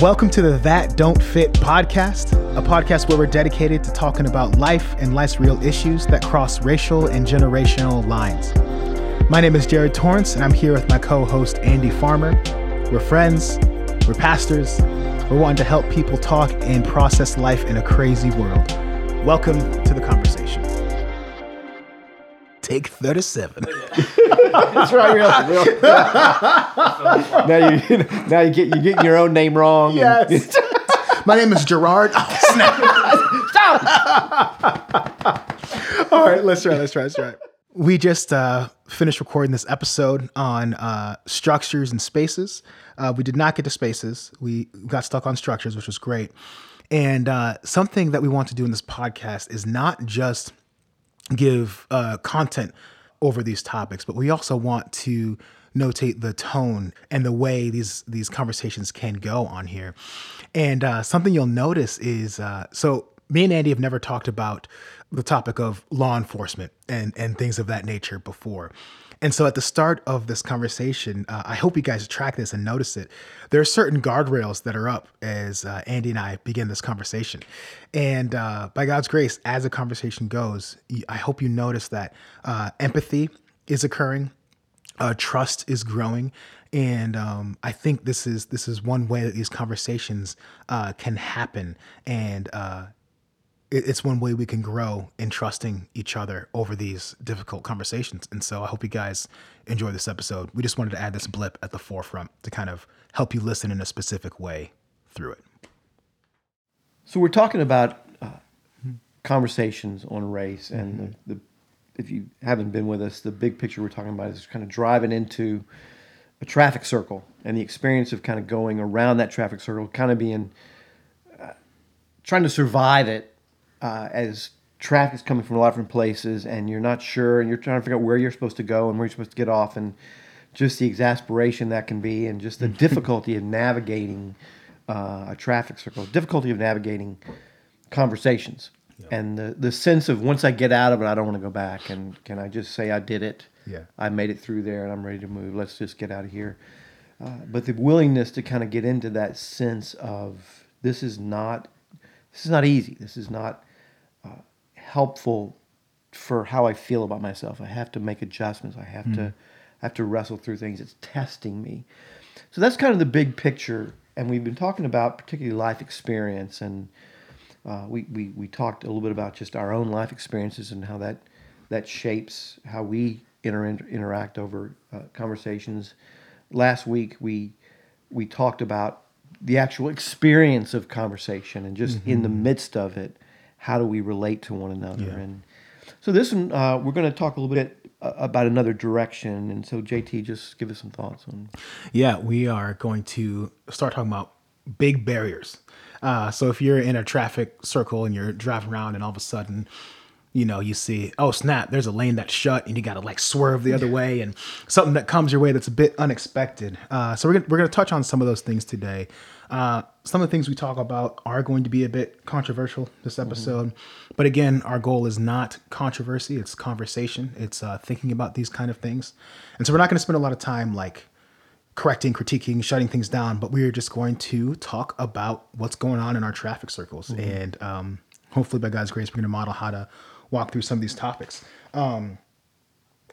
Welcome to the That Don't Fit podcast, a podcast where we're dedicated to talking about life and life's real issues that cross racial and generational lines. My name is Jared Torrance, and I'm here with my co host, Andy Farmer. We're friends, we're pastors, we're wanting to help people talk and process life in a crazy world. Welcome to the conversation. Take 37. That's right. Real, real. now you now you get you getting your own name wrong. and- Yes. My name is Gerard. Oh, snap. All right, let's try. Let's try. Let's try. We just uh, finished recording this episode on uh, structures and spaces. Uh, we did not get to spaces. We got stuck on structures, which was great. And uh, something that we want to do in this podcast is not just give uh, content over these topics, but we also want to notate the tone and the way these these conversations can go on here. And uh, something you'll notice is uh, so me and Andy have never talked about the topic of law enforcement and and things of that nature before. And so at the start of this conversation, uh, I hope you guys track this and notice it. There are certain guardrails that are up as uh, Andy and I begin this conversation. And uh, by God's grace, as the conversation goes, I hope you notice that uh, empathy is occurring, uh, trust is growing, and um, I think this is this is one way that these conversations uh, can happen. And it's one way we can grow in trusting each other over these difficult conversations. And so I hope you guys enjoy this episode. We just wanted to add this blip at the forefront to kind of help you listen in a specific way through it. So we're talking about uh, conversations on race, and the, the if you haven't been with us, the big picture we're talking about is kind of driving into a traffic circle and the experience of kind of going around that traffic circle, kind of being uh, trying to survive it uh, as traffic's coming from a lot of different places, and you're not sure, and you're trying to figure out where you're supposed to go and where you're supposed to get off, and just the exasperation that can be, and just the difficulty of navigating uh, a traffic circle, difficulty of navigating conversations, and the the sense of once I get out of it, I don't want to go back, and can I just say I did it? Yeah. I made it through there, and I'm ready to move. Let's just get out of here. Uh, but the willingness to kind of get into that sense of this is not this is not easy. This is not helpful for how I feel about myself. I have to make adjustments. I have to I have to wrestle through things. It's testing me. So that's kind of the big picture. And we've been talking about particularly life experience, and uh, we, we we talked a little bit about just our own life experiences and how that that shapes how we inter- interact over uh, conversations. Last week we we talked about the actual experience of conversation and just in the midst of it, how do we relate to one another? And so this one, uh, we're going to talk a little bit uh, about another direction. And so JT, just give us some thoughts on. Yeah, we are going to start talking about big barriers. Uh, so if you're in a traffic circle and you're driving around and all of a sudden, you know, you see, oh snap, there's a lane that's shut and you got to like swerve the other way and something that comes your way that's a bit unexpected. Uh, so we're gonna, we're going to touch on some of those things today. Uh, some of the things we talk about are going to be a bit controversial this episode, but again, our goal is not controversy; it's conversation. It's uh, thinking about these kind of things, and so we're not going to spend a lot of time like correcting, critiquing, shutting things down, but we are just going to talk about what's going on in our traffic circles. And um, hopefully, by God's grace, we're going to model how to walk through some of these topics. Um,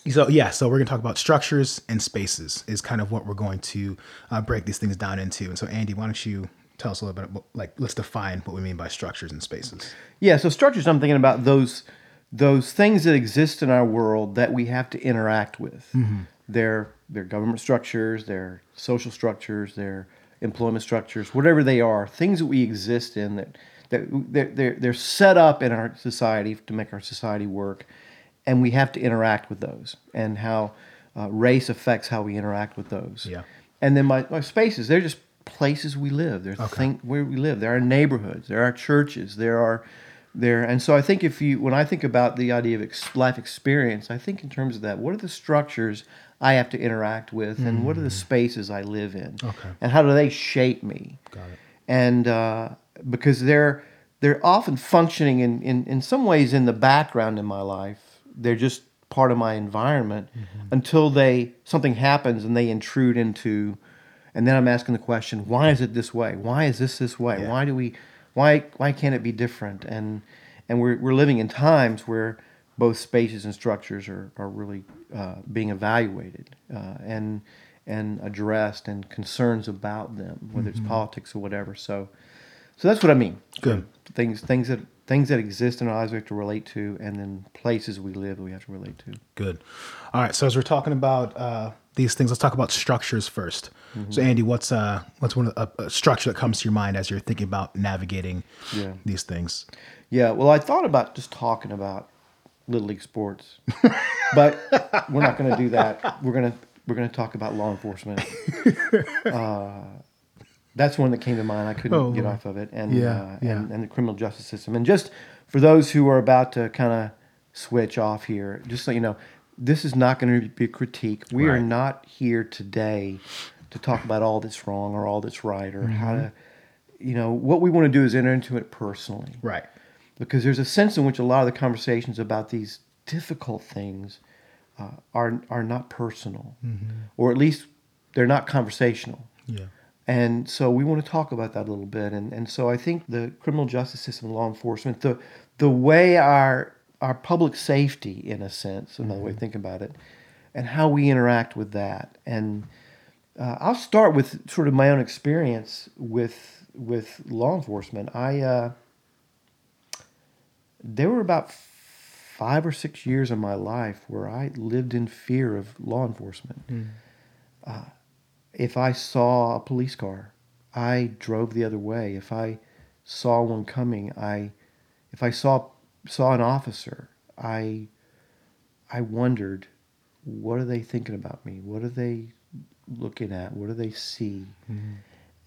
so, yeah, so we're going to talk about structures and spaces, is kind of what we're going to uh, break these things down into. And so, Andy, why don't you tell us a little bit about, like, let's define what we mean by structures and spaces. Yeah, so structures. I'm thinking about those those things that exist in our world that we have to interact with. They're they're government structures, they're social structures, they're employment structures, whatever they are, things that we exist in that that they're they're, they're set up in our society to make our society work, and we have to interact with those and how uh, race affects how we interact with those. Yeah. And then my, my spaces, they're just places we live. They're think where we live. There are neighborhoods. There are churches. There are there. And so I think if you, when I think about the idea of ex- life experience, I think in terms of that. What are the structures I have to interact with, and what are the spaces I live in, Okay. and how do they shape me? Got it. and uh, because they're they're often functioning in, in, in some ways in the background in my life. They're just part of my environment until they something happens and they intrude into and then I'm asking the question, why is it this way? Why is this this way? Yeah. Why do we, why why can't it be different? And and we're we're living in times where both spaces and structures are are really uh, being evaluated uh, and and addressed and concerns about them, whether Mm-hmm. it's politics or whatever. So so that's what I mean. Good. Things things that things that exist in our lives we have to relate to, and then places we live that we have to relate to. Good. All right. So as we're talking about uh, these things, let's talk about structures 1st So Andy, what's uh, what's one of a, a structure that comes to your mind as you're thinking about navigating Yeah. these things? Yeah, well, I thought about just talking about little league sports, but we're not going to do that. We're gonna we're gonna talk about law enforcement. Uh, that's one that came to mind. I couldn't Oh, get off of it, and Yeah, uh, yeah. And, and the criminal justice system. And just for those who are about to kind of switch off here, just so you know, this is not going to be a critique. We are not here today to talk about all that's wrong or all that's right or how Mm-hmm. to, you know, what we want to do is enter into it personally Right. because there's a sense in which a lot of the conversations about these difficult things uh, are are not personal, or at least they're not conversational. Yeah. And so we want to talk about that a little bit. And and so I think the criminal justice system, law enforcement, the the way our our public safety, in a sense, another way to think about it, and how we interact with that. And uh, I'll start with sort of my own experience with with law enforcement. I uh, there were about five or six years of my life where I lived in fear of law enforcement. Uh, if I saw a police car, I drove the other way. If I saw one coming, I if I saw saw an officer, I I wondered, what are they thinking about me? What are they looking at? What do they see?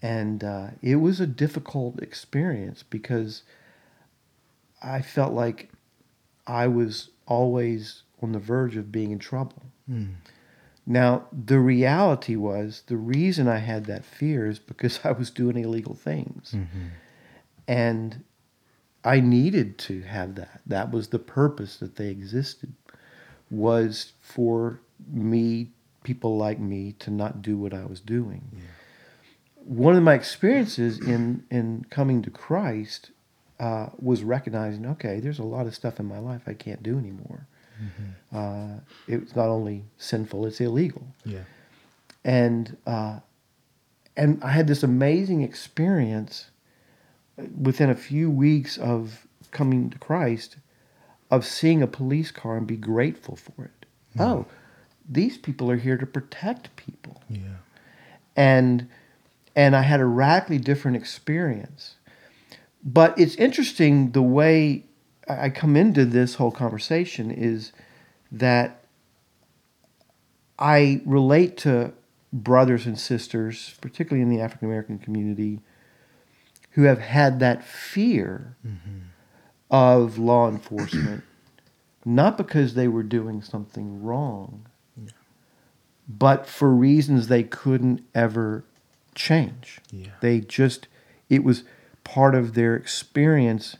And uh, it was a difficult experience because I felt like I was always on the verge of being in trouble. Now, the reality was the reason I had that fear is because I was doing illegal things. And I needed to have that. That was the purpose that they existed was for me, people like me, to not do what I was doing. One of my experiences in in coming to Christ uh, was recognizing, okay, there's a lot of stuff in my life I can't do anymore. Uh, it's not only sinful; it's illegal Yeah. and uh, and I had this amazing experience within a few weeks of coming to Christ of seeing a police car and be grateful for it. Oh, these people are here to protect people, Yeah. and and I had a radically different experience. But it's interesting the way I come into this whole conversation is that I relate to brothers and sisters, particularly in the African American community, who have had that fear mm-hmm. of law enforcement, not because they were doing something wrong, but for reasons they couldn't ever change. Yeah. They just, it was part of their experience.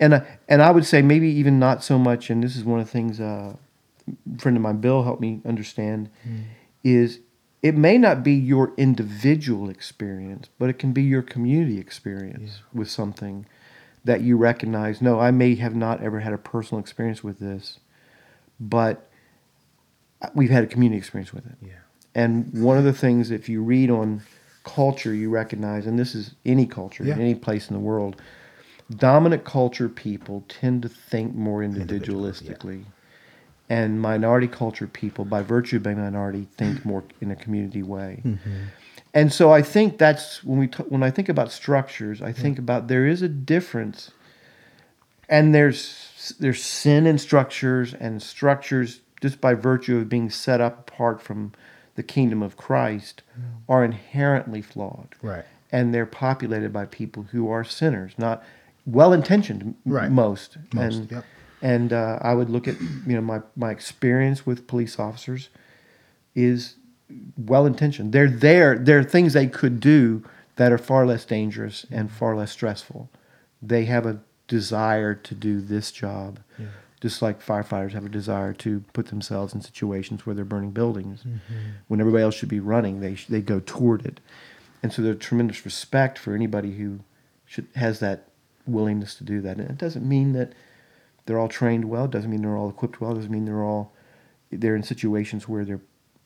And, I and I would say maybe even not so much, and this is one of the things uh, a friend of mine, Bill, helped me understand, is it may not be your individual experience, but it can be your community experience with something that you recognize. No, I may have not ever had a personal experience with this, but we've had a community experience with it. Yeah. And one of the things, if you read on culture, you recognize, and this is any culture, Yeah. any place in the world, dominant culture people tend to think more yeah. individualistically. And minority culture people, by virtue of being minority, think more in a community way. Mm-hmm. And so I think that's when we t- when I think about structures, I think mm. about there is a difference, and there's there's sin in structures, and structures just by virtue of being set up apart from the kingdom of Christ mm. are inherently flawed, Right. and they're populated by people who are sinners, not well intentioned, Right. most, Most, and yep. and uh, I would look at you know my my experience with police officers is well intentioned. They're there. There are things they could do that are far less dangerous and far less stressful. They have a desire to do this job Just like firefighters have a desire to put themselves in situations where they're burning buildings, when everybody else should be running, they sh- they go toward it, and so there's tremendous respect for anybody who should has that willingness to do that. And it doesn't mean that they're all trained well. It doesn't mean they're all equipped well. It doesn't mean they're all they're in situations where they're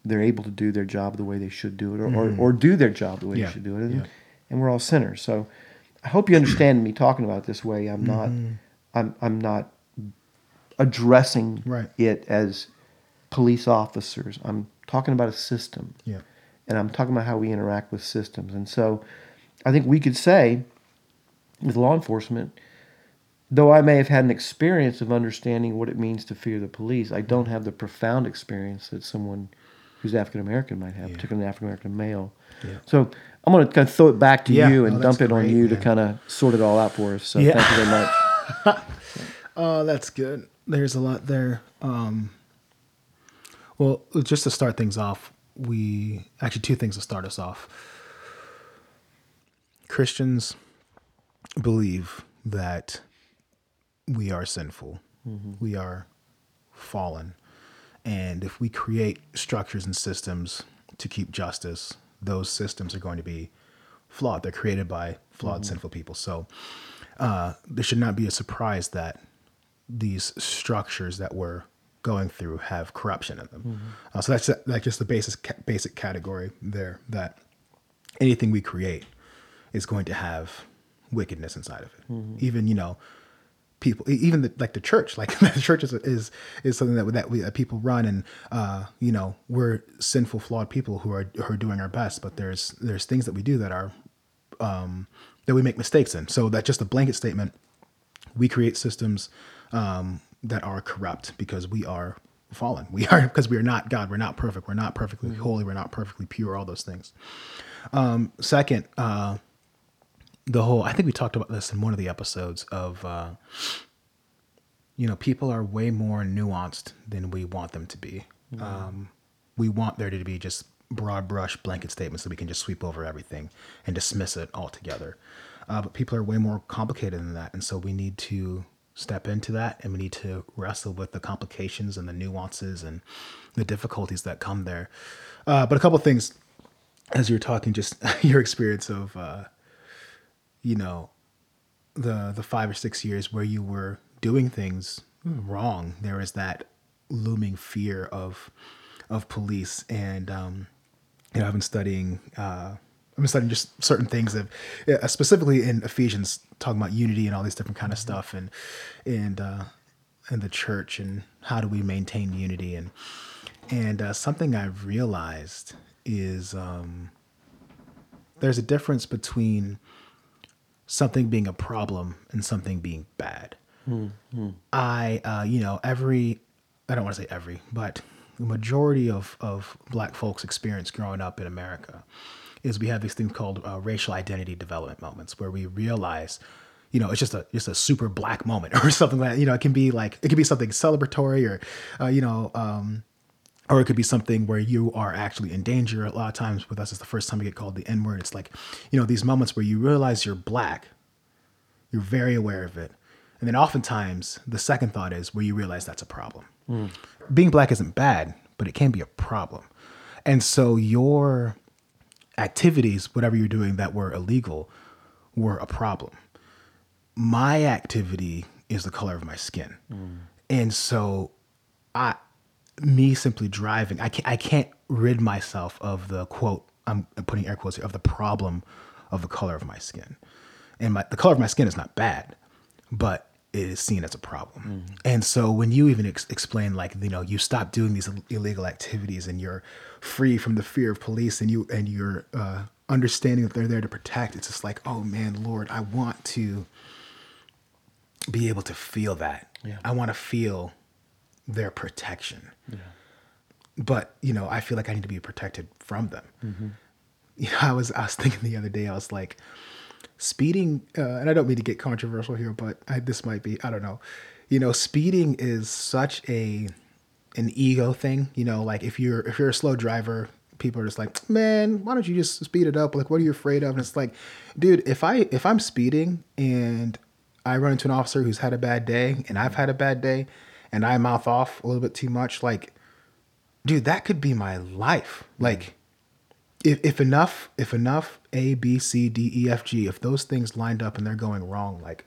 they're able to do their job the way they should do it, or, or, mm-hmm. or do their job the way Yeah, they should do it. And, yeah. and we're all sinners. So I hope you understand me talking about it this way. I'm not mm-hmm. I'm I'm not addressing Right. it as police officers. I'm talking about a system Yeah. and I'm talking about how we interact with systems. And so I think we could say with law enforcement, though I may have had an experience of understanding what it means to fear the police, I don't have the profound experience that someone who's African American might have, Yeah. particularly an African American male. Yeah. So I'm going to kind of throw it back to Yeah, you and that's dump it on great, you to kind of sort it all out for us. So Yeah. thank you very much. Oh, that's good. There's a lot there. Um, well, just to start things off, we actually two things to start us off. Christians believe that we are sinful, we are fallen, and if we create structures and systems to keep justice, those systems are going to be flawed. They're created by flawed, sinful people. So uh, there should not be a surprise that these structures that we're going through have corruption in them. Uh, so that's that's just the basic basic category there. That anything we create is going to have wickedness inside of it. Even you know people even the, like the church like the church is, is is something that that, we, that people run and uh you know we're sinful flawed people who are who are doing our best but there's there's things that we do that are um that we make mistakes in. So that's just a blanket statement. We create systems um that are corrupt because we are fallen. We are because we are not god. We're not perfect. We're not perfectly holy. We're not perfectly pure all those things. Um second uh the whole i think we talked about this in one of the episodes of uh you know people are way more nuanced than we want them to be. Um we want there to be just broad brush blanket statements that we can just sweep over everything and dismiss it altogether. Uh, but people are way more complicated than that. And so we need to step into that and we need to wrestle with the complications and the nuances and the difficulties that come there. Uh, but a couple things as you were talking just your experience of uh, you know the the five or six years where you were doing things wrong there is that looming fear of of police and um you know i've been studying uh i've been studying just certain things that yeah, specifically in ephesians talking about unity and all these different kind of stuff and and uh and the church and how do we maintain unity and and uh, something i've realized is um there's a difference between something being a problem and something being bad. I, uh, you know, every, I don't want to say every, but the majority of, of black folks' experience growing up in America is we have these things called uh, racial identity development moments where we realize, you know, it's just a just a super black moment or something like that. You know, it can be like it can be something celebratory or, uh, you know, um, or it could be something where you are actually in danger. A lot of times with us, it's the first time we get called the N word. It's like, you know, these moments where you realize you're black, you're very aware of it. And then oftentimes the second thought is where you realize that's a problem. Hmm. Being black isn't bad, but it can be a problem. And so your activities, whatever you're doing that were illegal, were a problem. My activity is the color of my skin. Hmm. And so I me simply driving, I can't I can't rid myself of the quote, I'm putting air quotes here, of the problem of the color of my skin. And my the color of my skin is not bad, but it is seen as a problem. And so when you even ex- explain like you know you stop doing these illegal activities and you're free from the fear of police and you and you're uh, understanding that they're there to protect, it's just like oh man, Lord, I want to be able to feel that. Yeah. I want to feel their protection. But you know, I feel like I need to be protected from them. You know, I was I was thinking the other day. I was like, speeding, uh, and I don't mean to get controversial here, but I, this might be. I don't know. You know, speeding is such a an ego thing. You know, like if you're if you're a slow driver, people are just like, man, why don't you just speed it up? Like, what are you afraid of? And it's like, dude, if I if I'm speeding and I run into an officer who's had a bad day and I've had a bad day, and I mouth off a little bit too much, like, dude, that could be my life. Like, if, if enough, if enough A, B, C, D, E, F, G, if those things lined up and they're going wrong, like,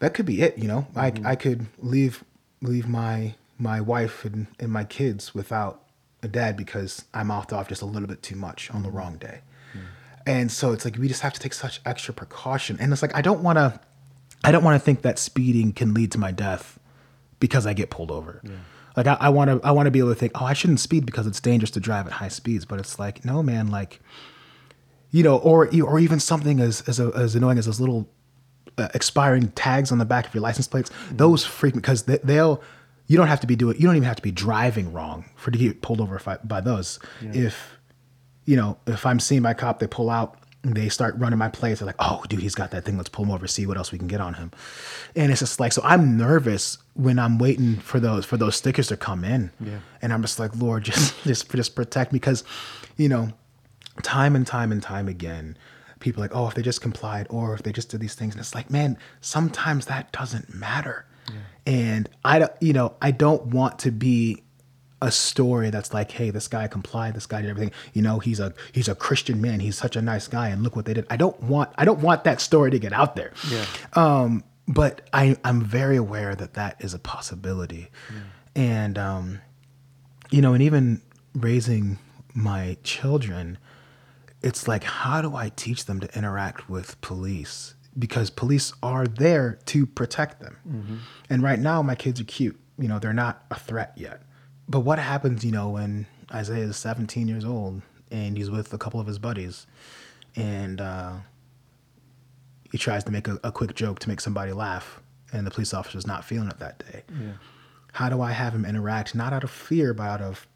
that could be it. You know, I mm-hmm. I could leave leave my my wife and, and my kids without a dad because I mouthed off just a little bit too much on the mm-hmm. wrong day. Mm-hmm. And so it's like we just have to take such extra precaution. And it's like I don't want to I don't want to think that speeding can lead to my death because I get pulled over. Like I want to I want to be able to think, "Oh, I shouldn't speed because it's dangerous to drive at high speeds." But it's like, "No, man, like you know, or or even something as as, as annoying as those little uh, expiring tags on the back of your license plates. Those freak me because they, they'll. You don't have to be doing. You don't even have to be driving wrong for to get pulled over by, by those. If you know, if I'm seeing my cop, they pull out. They start running my plates. They're like, "Oh, dude, he's got that thing. Let's pull him over. See what else we can get on him." And it's just like, so I'm nervous when I'm waiting for those for those stickers to come in. Yeah. And I'm just like, Lord, just just just protect me because, you know, time and time and time again, people are like, oh, if they just complied or if they just did these things, and it's like, man, sometimes that doesn't matter. Yeah. And I don't, you know, I don't want to be a story that's like, hey, this guy complied, this guy did everything. You know, he's a he's a Christian man, he's such a nice guy, and look what they did. I don't want I don't want that story to get out there. Yeah. Um, but I I'm very aware that that is a possibility, and um, you know, and even raising my children, it's like, how do I teach them to interact with police? Because police are there to protect them. And right now, my kids are cute. You know, they're not a threat yet. But what happens, you know, when Isaiah is 17 years old and he's with a couple of his buddies and uh, he tries to make a, a quick joke to make somebody laugh and the police officer's not feeling it that day? How do I have him interact, not out of fear, but out of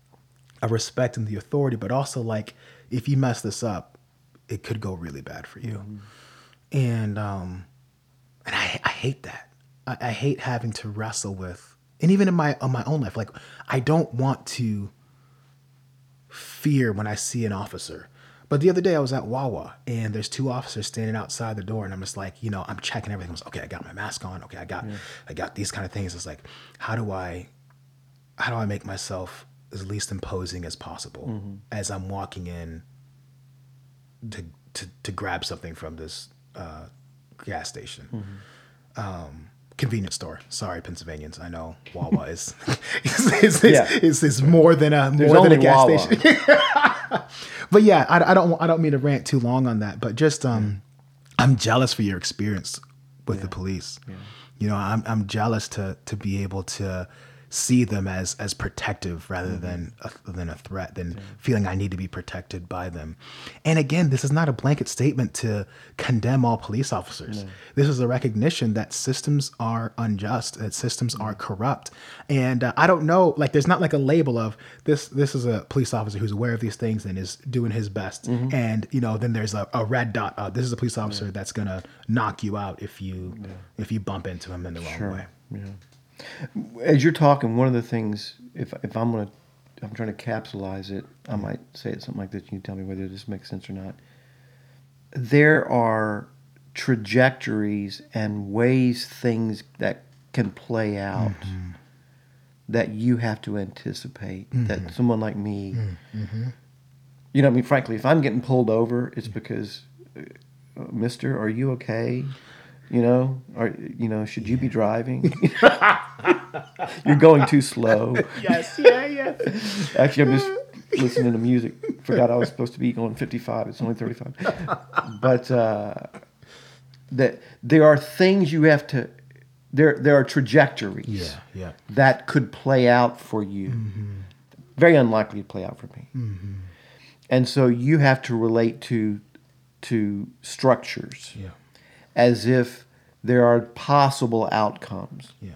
a respect and the authority, but also like if you mess this up, it could go really bad for you. And um, and I, I hate that. I, I hate having to wrestle with, and even in my on my own life, like I don't want to fear when I see an officer. But the other day I was at Wawa and there's two officers standing outside the door and I'm just like, you know, I'm checking everything. I was okay, I got my mask on. Okay, I got I got these kind of things. It's like, how do I how do I make myself as least imposing as possible as I'm walking in to to to grab something from this uh, gas station, um, convenience store. Sorry, Pennsylvanians. I know Wawa is is, is, is, Yeah. is, is more than a There's more than a gas Wawa. station. but yeah, I, I don't I don't mean to rant too long on that, but just um, I'm jealous for your experience with the police. You know, I'm I'm jealous to to be able to see them as as protective rather Mm-hmm. than a, than a threat than feeling I need to be protected by them. And again, this is not a blanket statement to condemn all police officers. This is a recognition that systems are unjust, that systems are Mm-hmm. corrupt. And uh, I don't know, like there's not like a label of this this is a police officer who's aware of these things and is doing his best. Mm-hmm. And you know, then there's a, a red dot. Uh, this is a police officer that's gonna knock you out if you if you bump into him in the wrong Sure. way. Yeah. As you're talking, one of the things, if if I'm gonna, I'm trying to capsulize it, I might say it something like this. You tell me whether this makes sense or not. There are trajectories and ways things that can play out mm-hmm. that you have to anticipate. Mm-hmm. That someone like me, mm-hmm. you know, I mean, frankly, if I'm getting pulled over, it's mm. because, uh, Mister, are you okay? You know, or you know, should you be driving? You're going too slow. Yes, yeah, yeah. Actually, I'm just listening to music. Forgot I was supposed to be going 55. It's only 35. But uh, that there are things you have to. There, there are trajectories Yeah, yeah. that could play out for you. Very unlikely to play out for me. And so you have to relate to to structures Yeah. As if there are possible outcomes Yeah.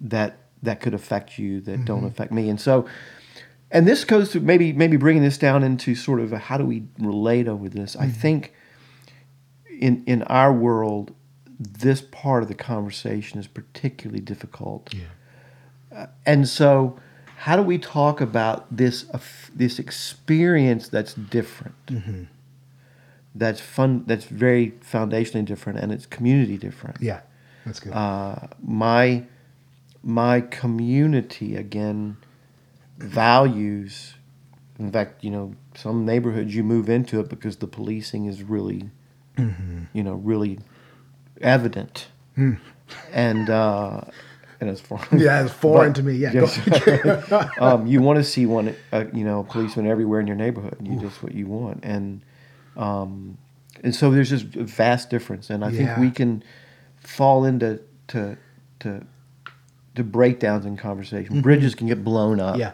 that that could affect you that don't mm-hmm. affect me. And so, and this goes to maybe maybe bringing this down into sort of a, how do we relate over this? I mm-hmm. think in in our world, this part of the conversation is particularly difficult. Yeah. Uh, and so, how do we talk about this uh, this experience that's different? Mm-hmm. That's fun. That's very foundationally different, and it's community different. Yeah. That's good. Uh, my my community again values. In fact, you know, some neighborhoods you move into it because the policing is really, you know, really evident, and uh, and it's foreign. Yeah, it's foreign But- to me. Yeah, Yes. um, you want to see one, uh, you know, a policeman everywhere in your neighborhood. And you just what you want, and um, and so there's just a vast difference, and I Yeah. think we can fall into to to to breakdowns in conversation. Bridges can get blown up yeah,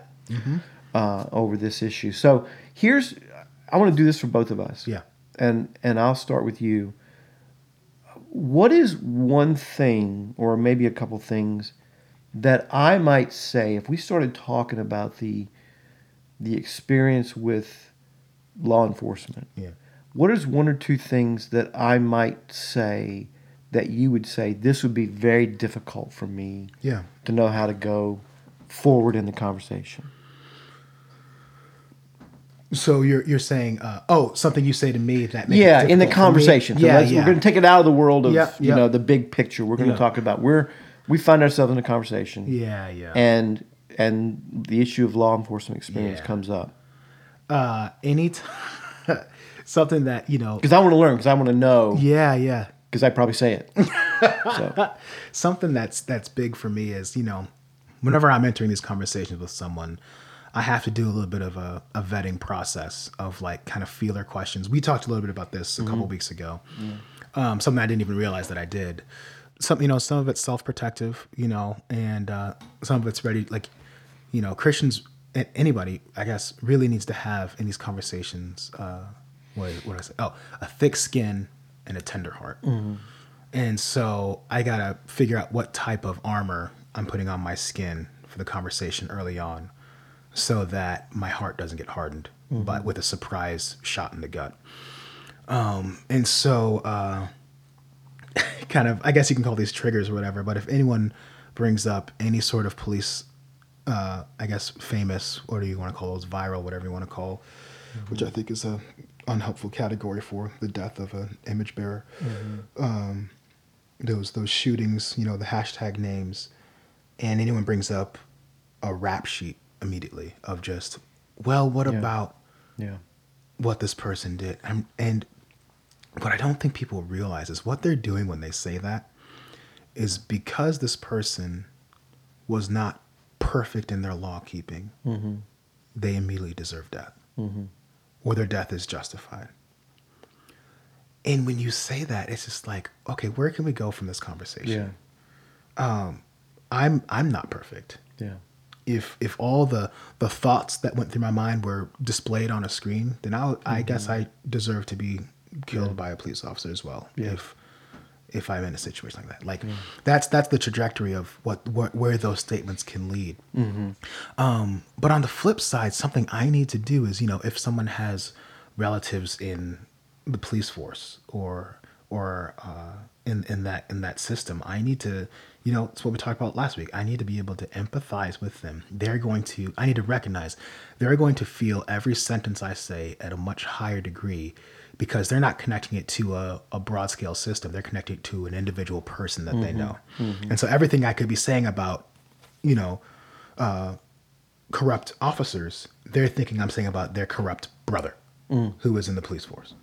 uh, over this issue. So here's, I want to do this for both of us. Yeah. And and I'll start with you. What is one thing, or maybe a couple things, that I might say if we started talking about the the experience with law enforcement? yeah. What is one or two things that I might say that you would say this would be very difficult for me Yeah. to know how to go forward in the conversation? So you're you're saying, uh, oh, something you say to me that makes yeah, in the difficult for me? conversation. So Yeah, yeah. We're going to take it out of the world of Yep, you yep. know the big picture. We're going to Yeah. talk about we're we find ourselves in a conversation, yeah, yeah. and and the issue of law enforcement experience Yeah. comes up uh, any t- something that you know. because I want to learn because I want to know Yeah, yeah. because I probably say it. so something that's that's big for me is you know whenever i'm entering these conversations with someone i have to do a little bit of a, a vetting process of like kind of feeler questions we talked a little bit about this a couple weeks ago um, something i didn't even realize that i did some you know some of it's self-protective you know and uh, some of it's ready like you know christians anybody i guess really needs to have in these conversations uh, what, what did i say oh a thick skin and a tender heart and so I gotta figure out what type of armor I'm putting on my skin for the conversation early on, so that my heart doesn't get hardened, but with a surprise shot in the gut. Um, and so, uh, kind of, I guess you can call these triggers or whatever. But if anyone brings up any sort of police, uh, I guess famous, what do you want to call those, viral, whatever you want to call, which I think is a unhelpful category for the death of an image bearer. Mm-hmm. Um, those those shootings, you know, the hashtag names, and anyone brings up a rap sheet immediately of just, well, what Yeah. about yeah, what this person did? And, and what I don't think people realize is what they're doing when they say that is because this person was not perfect in their law keeping, mm-hmm. they immediately deserve death, mm-hmm. Or their death is justified. And when you say that, it's just like, okay, where can we go from this conversation? yeah, um, I'm I'm not perfect. yeah, If if all the the thoughts that went through my mind were displayed on a screen, then I I guess mm-hmm. I deserve to be killed by a police officer as well. Yeah. If if I'm in a situation like that, like that's that's the trajectory of what, where those statements can lead. Um, but on the flip side, something I need to do is, you know, if someone has relatives in the police force or or uh, in in that in that system, I need to, you know, it's what we talked about last week. I need to be able to empathize with them. They're going to. I need to recognize they're going to feel every sentence I say at a much higher degree because they're not connecting it to a, a broad scale system. They're connecting it to an individual person that they mm-hmm. know. Mm-hmm. And so everything I could be saying about, you know, uh, corrupt officers, they're thinking I'm saying about their corrupt brother mm. who is in the police force.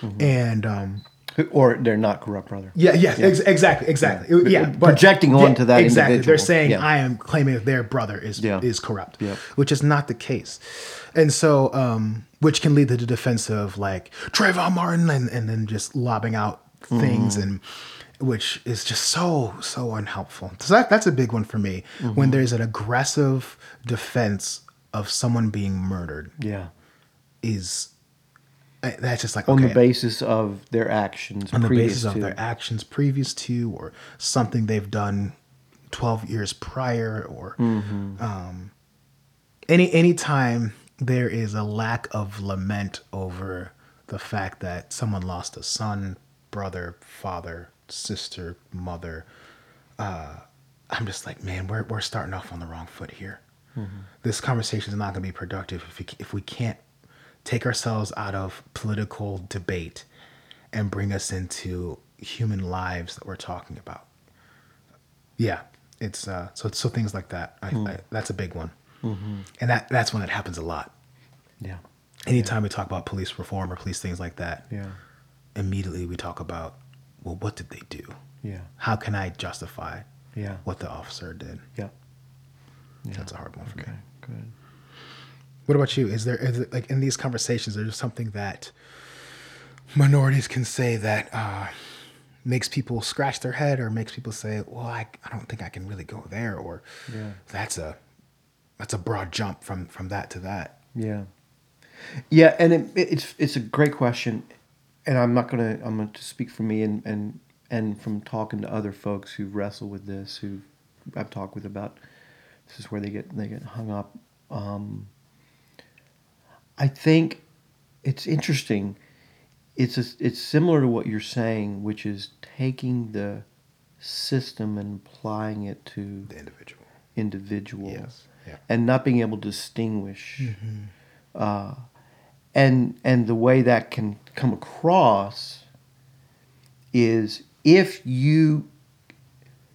Mm-hmm. And um, or they're not corrupt, brother. yeah, yes, ex- exactly, exactly. Yeah, but- Projecting onto that exactly. individual. They're saying Yeah. I am claiming that their brother is Yeah. is corrupt, Yeah. which is not the case, and so um, which can lead to the defense of like Trayvon Martin and and then just lobbing out things Mm-hmm. and which is just so so unhelpful. So that that's a big one for me Mm-hmm. when there's an aggressive defense of someone being murdered Yeah, is that's just like on the basis of their actions, on the previous basis of to. their actions previous to or something they've done 12 years prior or Mm-hmm. um, any any time there is a lack of lament over the fact that someone lost a son brother father sister mother uh, i'm just like man we're, we're starting off on the wrong foot here this conversation is not going to be productive if we, if we can't take ourselves out of political debate and bring us into human lives that we're talking about. Yeah. it's uh, so so things like that. I, Hmm. I, that's a big one, Mm-hmm. and that that's when it happens a lot. Yeah. Anytime we talk about police reform or police things like that, Yeah. immediately we talk about, well, what did they do? Yeah. How can I justify Yeah. what the officer did? Yeah. Yeah. That's a hard one for Okay. me. Good. What about you? Is there is it, like in these conversations, is there something that minorities can say that uh, makes people scratch their head or makes people say, "Well, I, I don't think I can really go there," or Yeah. "That's a that's a broad jump from from that to that." Yeah. Yeah, and it, it's it's a great question, and I'm not gonna I'm going to speak for me and and and from talking to other folks who wrestle with this, who I've talked with about this is where they get they get hung up. Um, I think it's interesting. It's a, it's similar to what you're saying, which is taking the system and applying it to The individual. individuals Yes. Yeah. and not being able to distinguish uh, and and the way that can come across is if you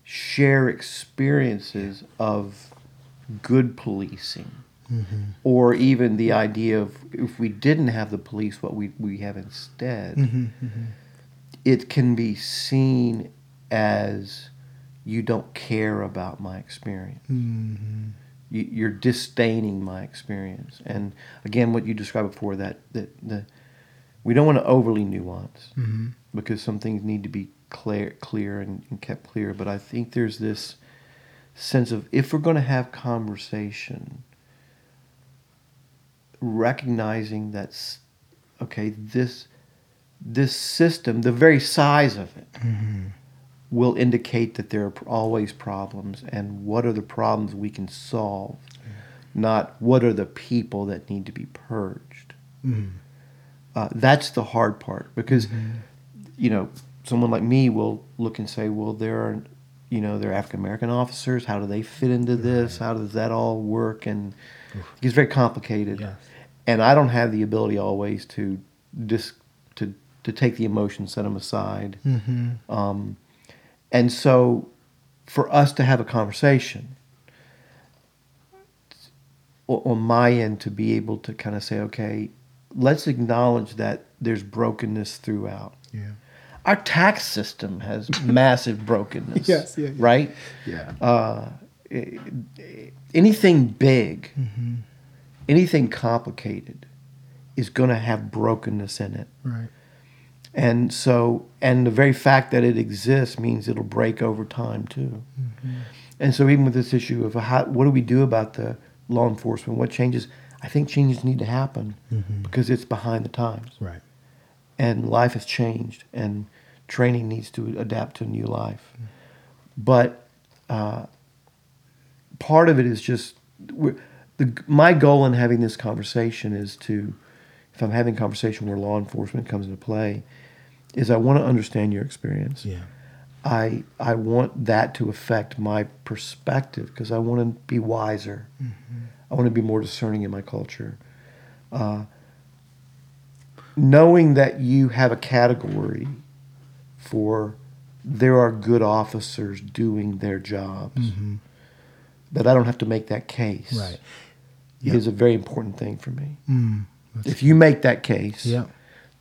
share experiences of good policing or even the idea of if we didn't have the police what we, we have instead it can be seen as you don't care about my experience Mm-hmm. you, you're disdaining my experience. And again, what you described before that that the we don't want to overly nuance Mm-hmm. because some things need to be clear, clear and, and kept clear. But I think there's this sense of if we're going to have conversation, recognizing that okay, this this system, the very size of it, will indicate that there are always problems and what are the problems we can solve, not what are the people that need to be purged. Mm-hmm. Uh, that's the hard part because, you know, someone like me will look and say, well, there are, you know, they're African American officers. How do they fit into this? How does that all work? And it gets very complicated. Yes. And I don't have the ability always to dis- to to take the emotion, set them aside. Mm-hmm. Um, and so, for us to have a conversation, o- on my end, to be able to kind of say, okay, let's acknowledge that there's brokenness throughout. Yeah. Our tax system has massive brokenness. Yes, yeah, yeah. Right? Yeah. Uh, eh, anything big, Mm-hmm. Anything complicated is going to have brokenness in it. Right. And so, and the very fact that it exists means it'll break over time too. Mm-hmm. And so, even with this issue of how, what do we do about the law enforcement? What changes? I think changes need to happen mm-hmm. because it's behind the times, Right. and life has changed, and training needs to adapt to a new life. Mm. But uh, part of it is just we're, the, my goal in having this conversation is to, if I'm having a conversation where law enforcement comes into play, is I want to understand your experience. Yeah. I I want that to affect my perspective because I want to be wiser. I want to be more discerning in my culture. Uh, knowing that you have a category for there are good officers doing their jobs, that I don't have to make that case. Right. Is a very important thing for me. Mm. If you make that case, Yeah.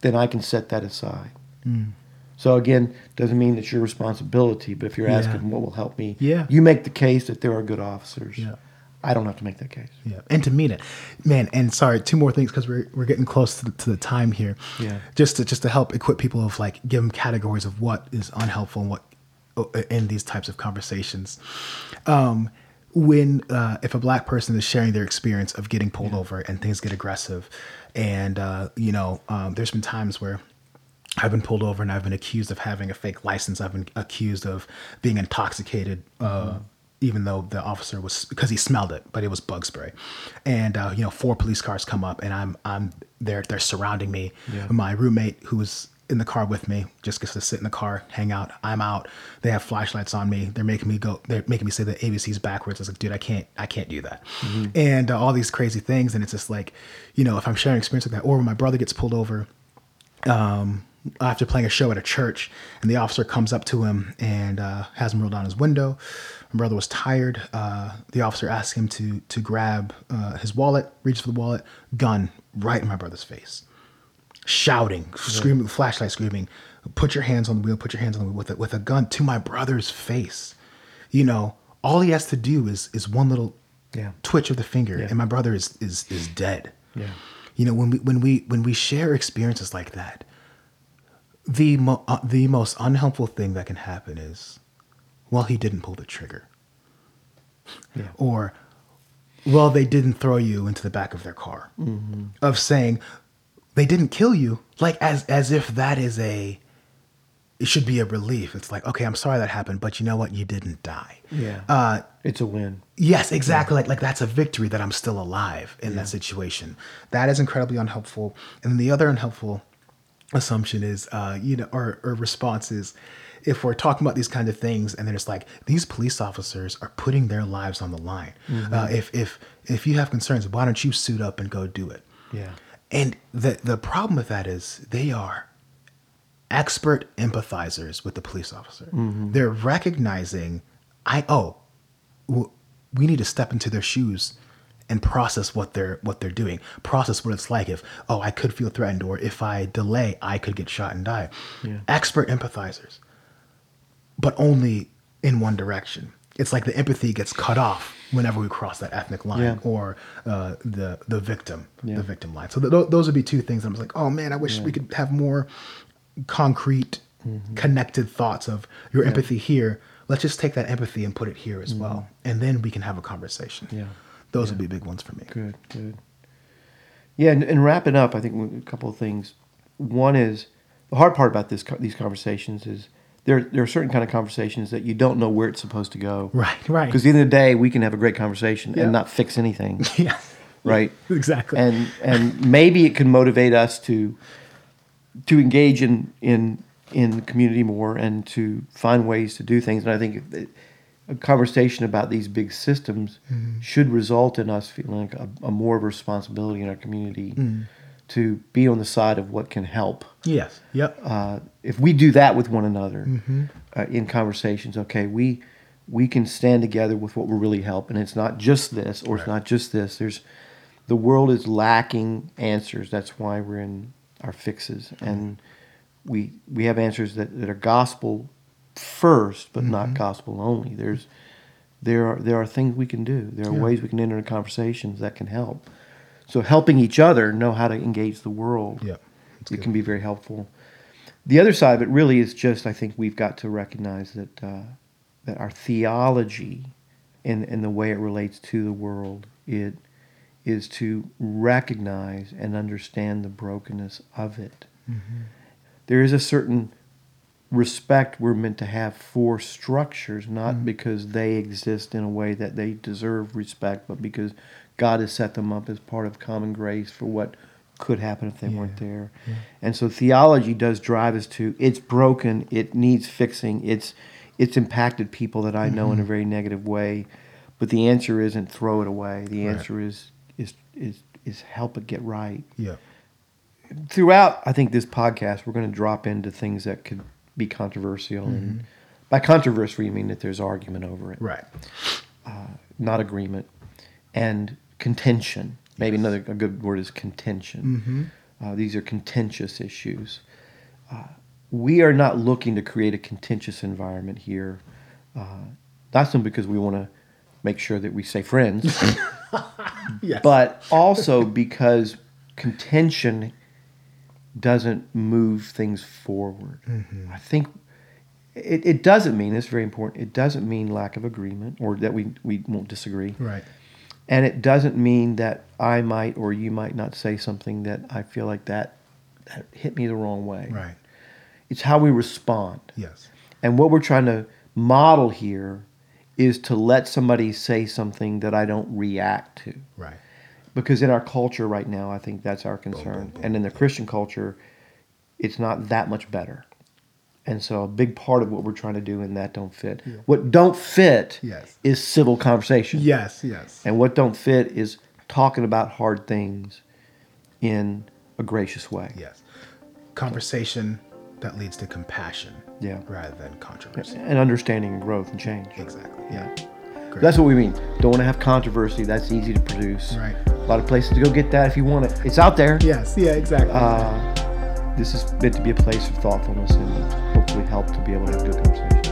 then I can set that aside. Mm. So again, doesn't mean it's your responsibility, but if you're Yeah. asking what will help me, Yeah. you make the case that there are good officers. Yeah. I don't have to make that case. Yeah, and to mean it, man. And sorry, two more things because we're we're getting close to the, to the time here. Yeah. Just to just to help equip people of like give them categories of what is unhelpful and what uh, in these types of conversations. Um, when uh, if a black person is sharing their experience of getting pulled over and things get aggressive, and uh, you know, um, there's been times where. I've been pulled over and I've been accused of having a fake license. I've been accused of being intoxicated, uh, even though the officer was because he smelled it, but it was bug spray. And uh, you know, four police cars come up and I'm I'm they're they're surrounding me. Yeah. My roommate who was in the car with me just gets to sit in the car, hang out. I'm out. They have flashlights on me. They're making me go. They're making me say the ABCs backwards. I was like, dude, I can't. I can't do that. And uh, all these crazy things. And it's just like, you know, if I'm sharing experience like that, or when my brother gets pulled over, um, after playing a show at a church, and the officer comes up to him and uh, has him roll down his window, My brother was tired. Uh, the officer asked him to to grab uh, his wallet, Reaches for the wallet, gun right in my brother's face, shouting, screaming, flashlight screaming, "Put your hands on the wheel! Put your hands on the wheel!" with a, with a gun to my brother's face. You know, all he has to do is is one little Yeah. twitch of the finger, Yeah. and my brother is is is dead. Yeah. You know, when we when we when we share experiences like that, the mo- uh, the most unhelpful thing that can happen is, well, he didn't pull the trigger, Yeah. or, well, they didn't throw you into the back of their car. Mm-hmm. Of saying, they didn't kill you, like as as if that is a, it should be a relief. It's like, okay, I'm sorry that happened, but you know what, you didn't die. Yeah. Uh, it's a win. Yes, exactly. Like like that's a victory that I'm still alive in that situation. That is incredibly unhelpful. And then the other unhelpful assumption is, uh, you know, or, or response is, if we're talking about these kind of things, and then it's like these police officers are putting their lives on the line. Uh, if if if you have concerns, why don't you suit up and go do it? Yeah. And the the problem with that is they are expert empathizers with the police officer. Mm-hmm. They're recognizing, I oh, we need to step into their shoes and process what they're what they're doing. Process what it's like if oh I could feel threatened or if I delay I could get shot and die. Yeah. Expert empathizers, but only in one direction. It's like the empathy gets cut off whenever we cross that ethnic line Yeah. or uh, the the victim Yeah. the victim line. So th- th- those would be two things. I was like, oh man, I wish we could have more concrete, Mm-hmm. connected thoughts of your empathy here. Let's just take that empathy and put it here as well, and then we can have a conversation. Mm-hmm. Yeah. those would be big ones for me. Good, good. Yeah, and, and wrapping up, I think a couple of things. One is the hard part about this these conversations is there there are certain kind of conversations that you don't know where it's supposed to go. Right, right. Because at the end of the day, we can have a great conversation Yeah. and not fix anything. yeah, right? exactly. And and maybe it can motivate us to to engage in in in the community more and to find ways to do things. And I think a conversation about these big systems mm-hmm. should result in us feeling like a, a more of a responsibility in our community mm. To be on the side of what can help. yes, yep, Uh, if we do that with one another uh, in conversations, okay, we we can stand together with what will really help, and it's not just this, or it's not just this. There's the world is lacking answers. That's why we're in our fixes, and we we have answers that, that are gospel first, but not gospel only. There's there are there are things we can do. There are Yeah. ways we can enter into conversations that can help. So helping each other know how to engage the world. That's it good. can be very helpful. The other side of it really is just I think we've got to recognize that uh, that our theology and and the way it relates to the world it is to recognize and understand the brokenness of it. There is a certain respect we're meant to have for structures, not because they exist in a way that they deserve respect, but because God has set them up as part of common grace for what could happen if they weren't Yeah. there. And so theology does drive us to it's broken, it needs fixing, it's it's impacted people that I know in a mm-hmm. very negative way. But the answer isn't throw it away. The Right. answer is is is is help it get right Yep. throughout I think this podcast we're going to drop into things that could be controversial and mm-hmm. by controversy we mean that there's argument over it Right. Uh, not agreement and contention maybe another a good word is contention uh, these are contentious issues uh, we are not looking to create a contentious environment here uh, not simply because we want to make sure that we stay friends Yes. but also because contention doesn't move things forward. I think it, it doesn't mean, it's very important, it doesn't mean lack of agreement or that we, we won't disagree. right. And it doesn't mean that I might or you might not say something that I feel like that, that hit me the wrong way. Right. It's how we respond. Yes. And what we're trying to model here is to let somebody say something that I don't react to Right. because in our culture right now, I think that's our concern, and in the Christian culture, it's not that much better. And so a big part of what we're trying to do in that don't fit. Yeah. What don't fit yes. is civil conversation. Yes, yes. And what don't fit is talking about hard things in a gracious way. Yes. Conversation that leads to compassion yeah. rather than controversy. And understanding and growth and change. Exactly. Yeah. Great. That's what we mean. Don't want to have controversy. That's easy to produce. Right. A lot of places to go get that if you want it. It's out there. Yes. Yeah, exactly. Uh, this is meant to be a place of thoughtfulness and hopefully help to be able to have good conversations.